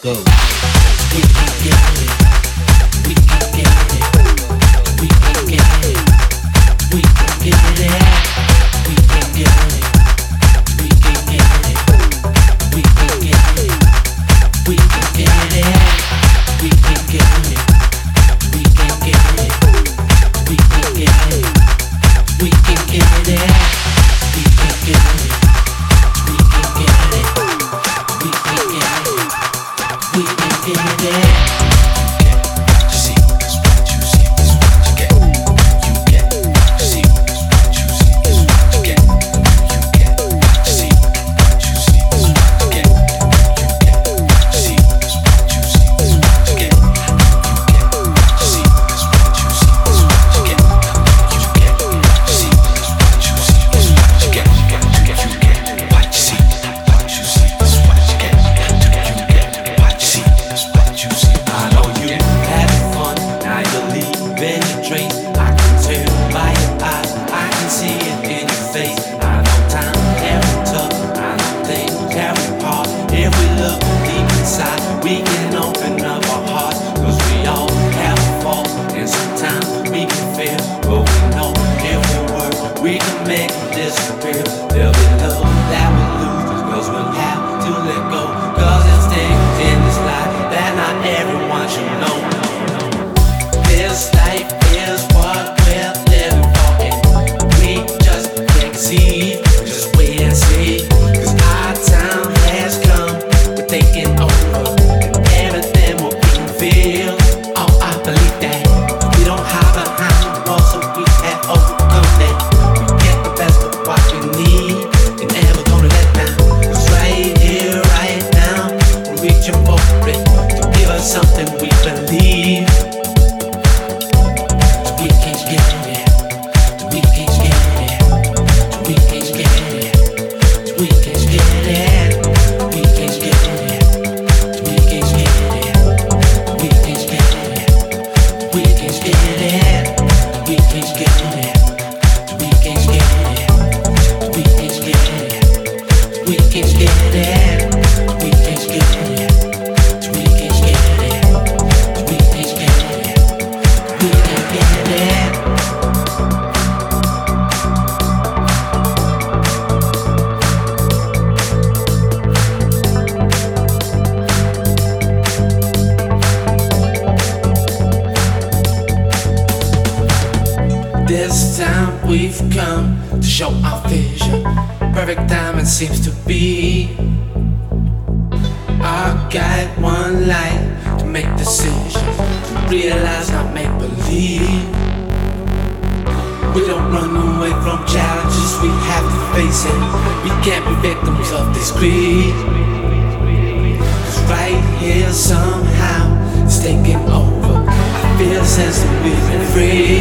go. need you more to give us something we believe. of this greed. Cause right here somehow it's taking over. I feel sense of been free.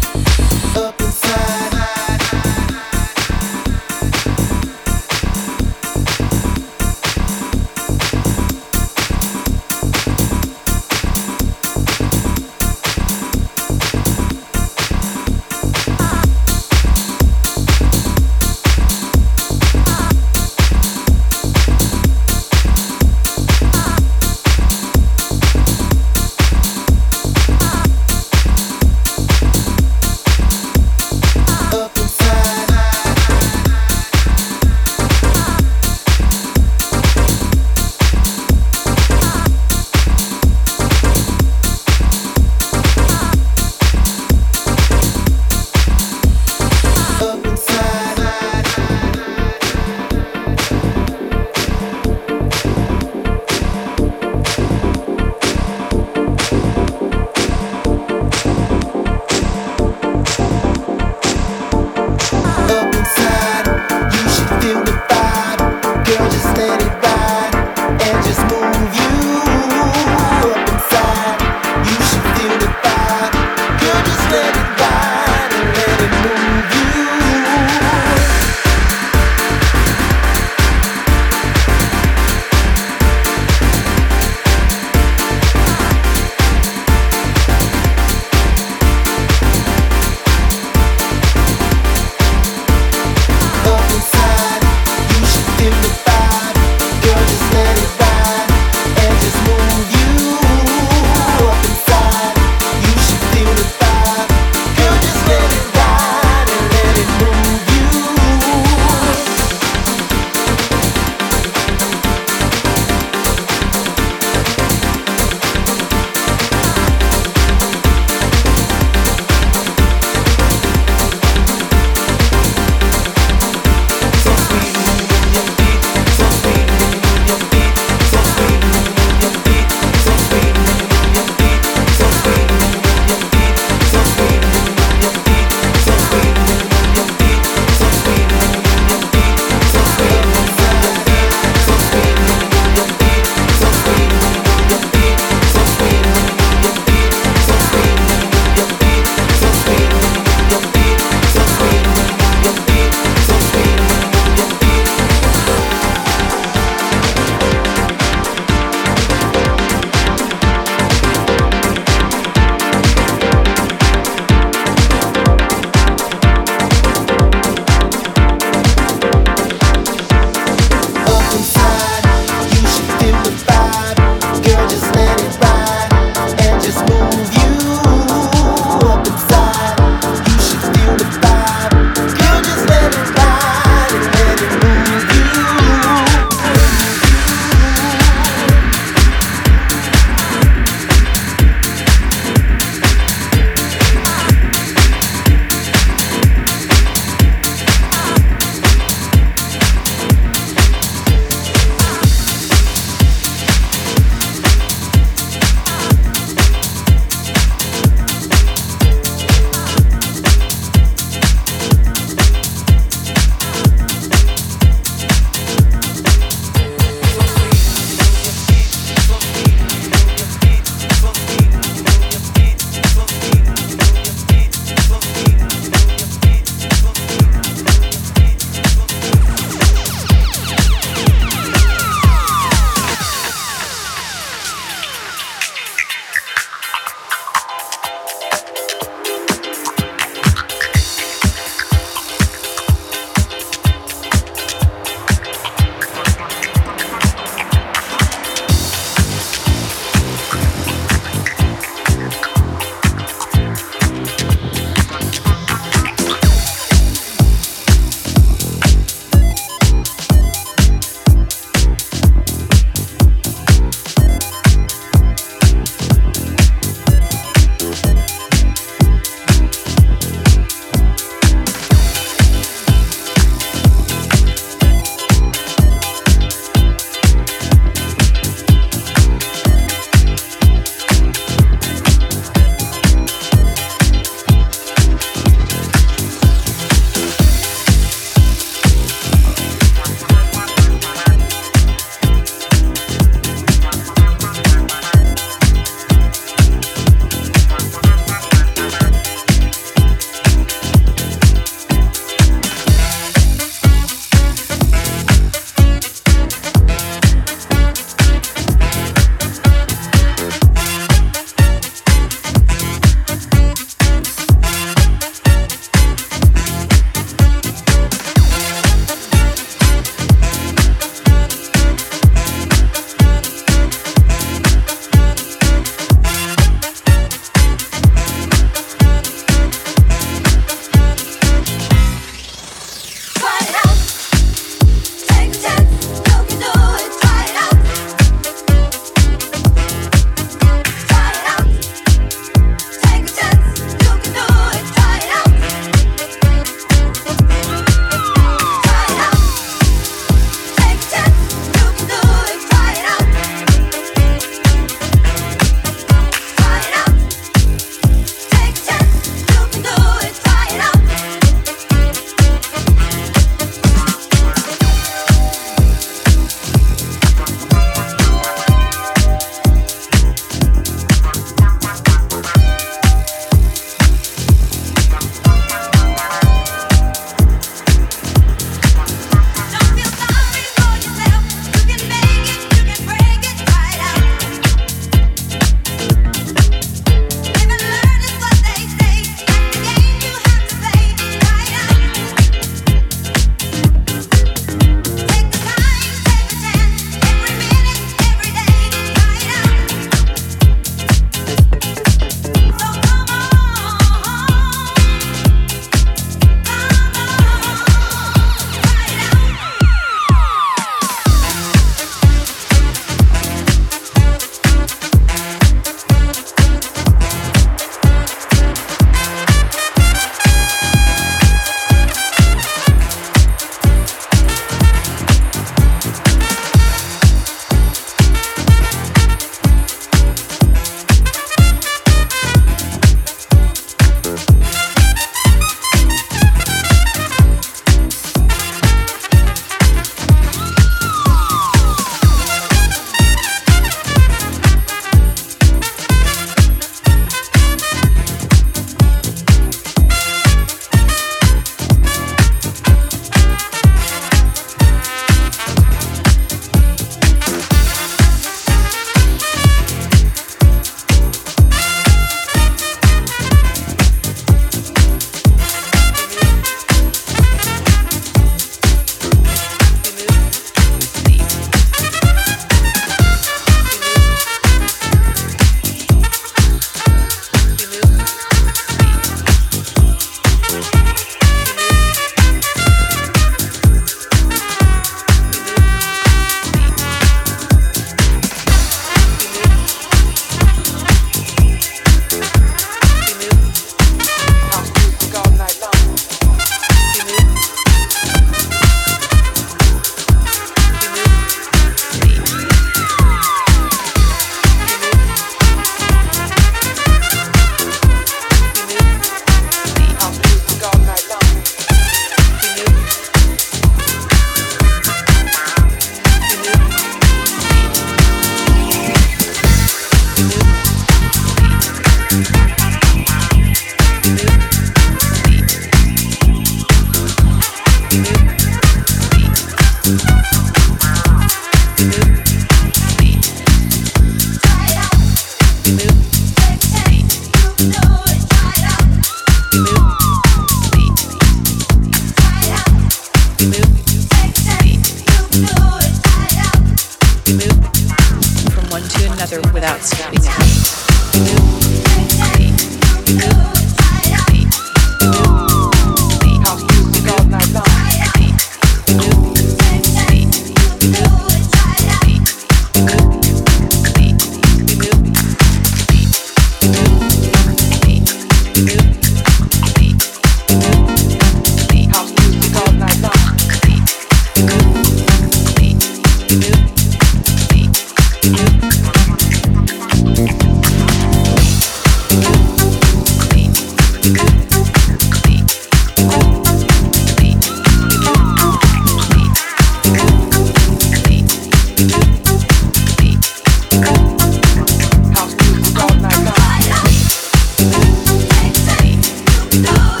No.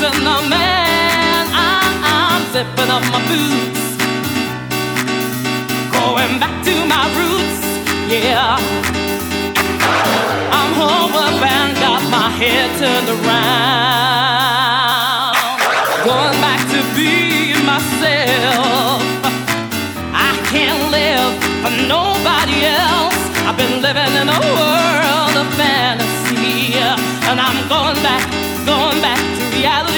About the man. I, I'm zipping up my boots. Going back to my roots, yeah. I'm homeward bound, got my head turned around. Going back to being myself. I can't live for nobody else. I've been living in a world of fantasy, and I'm going back, back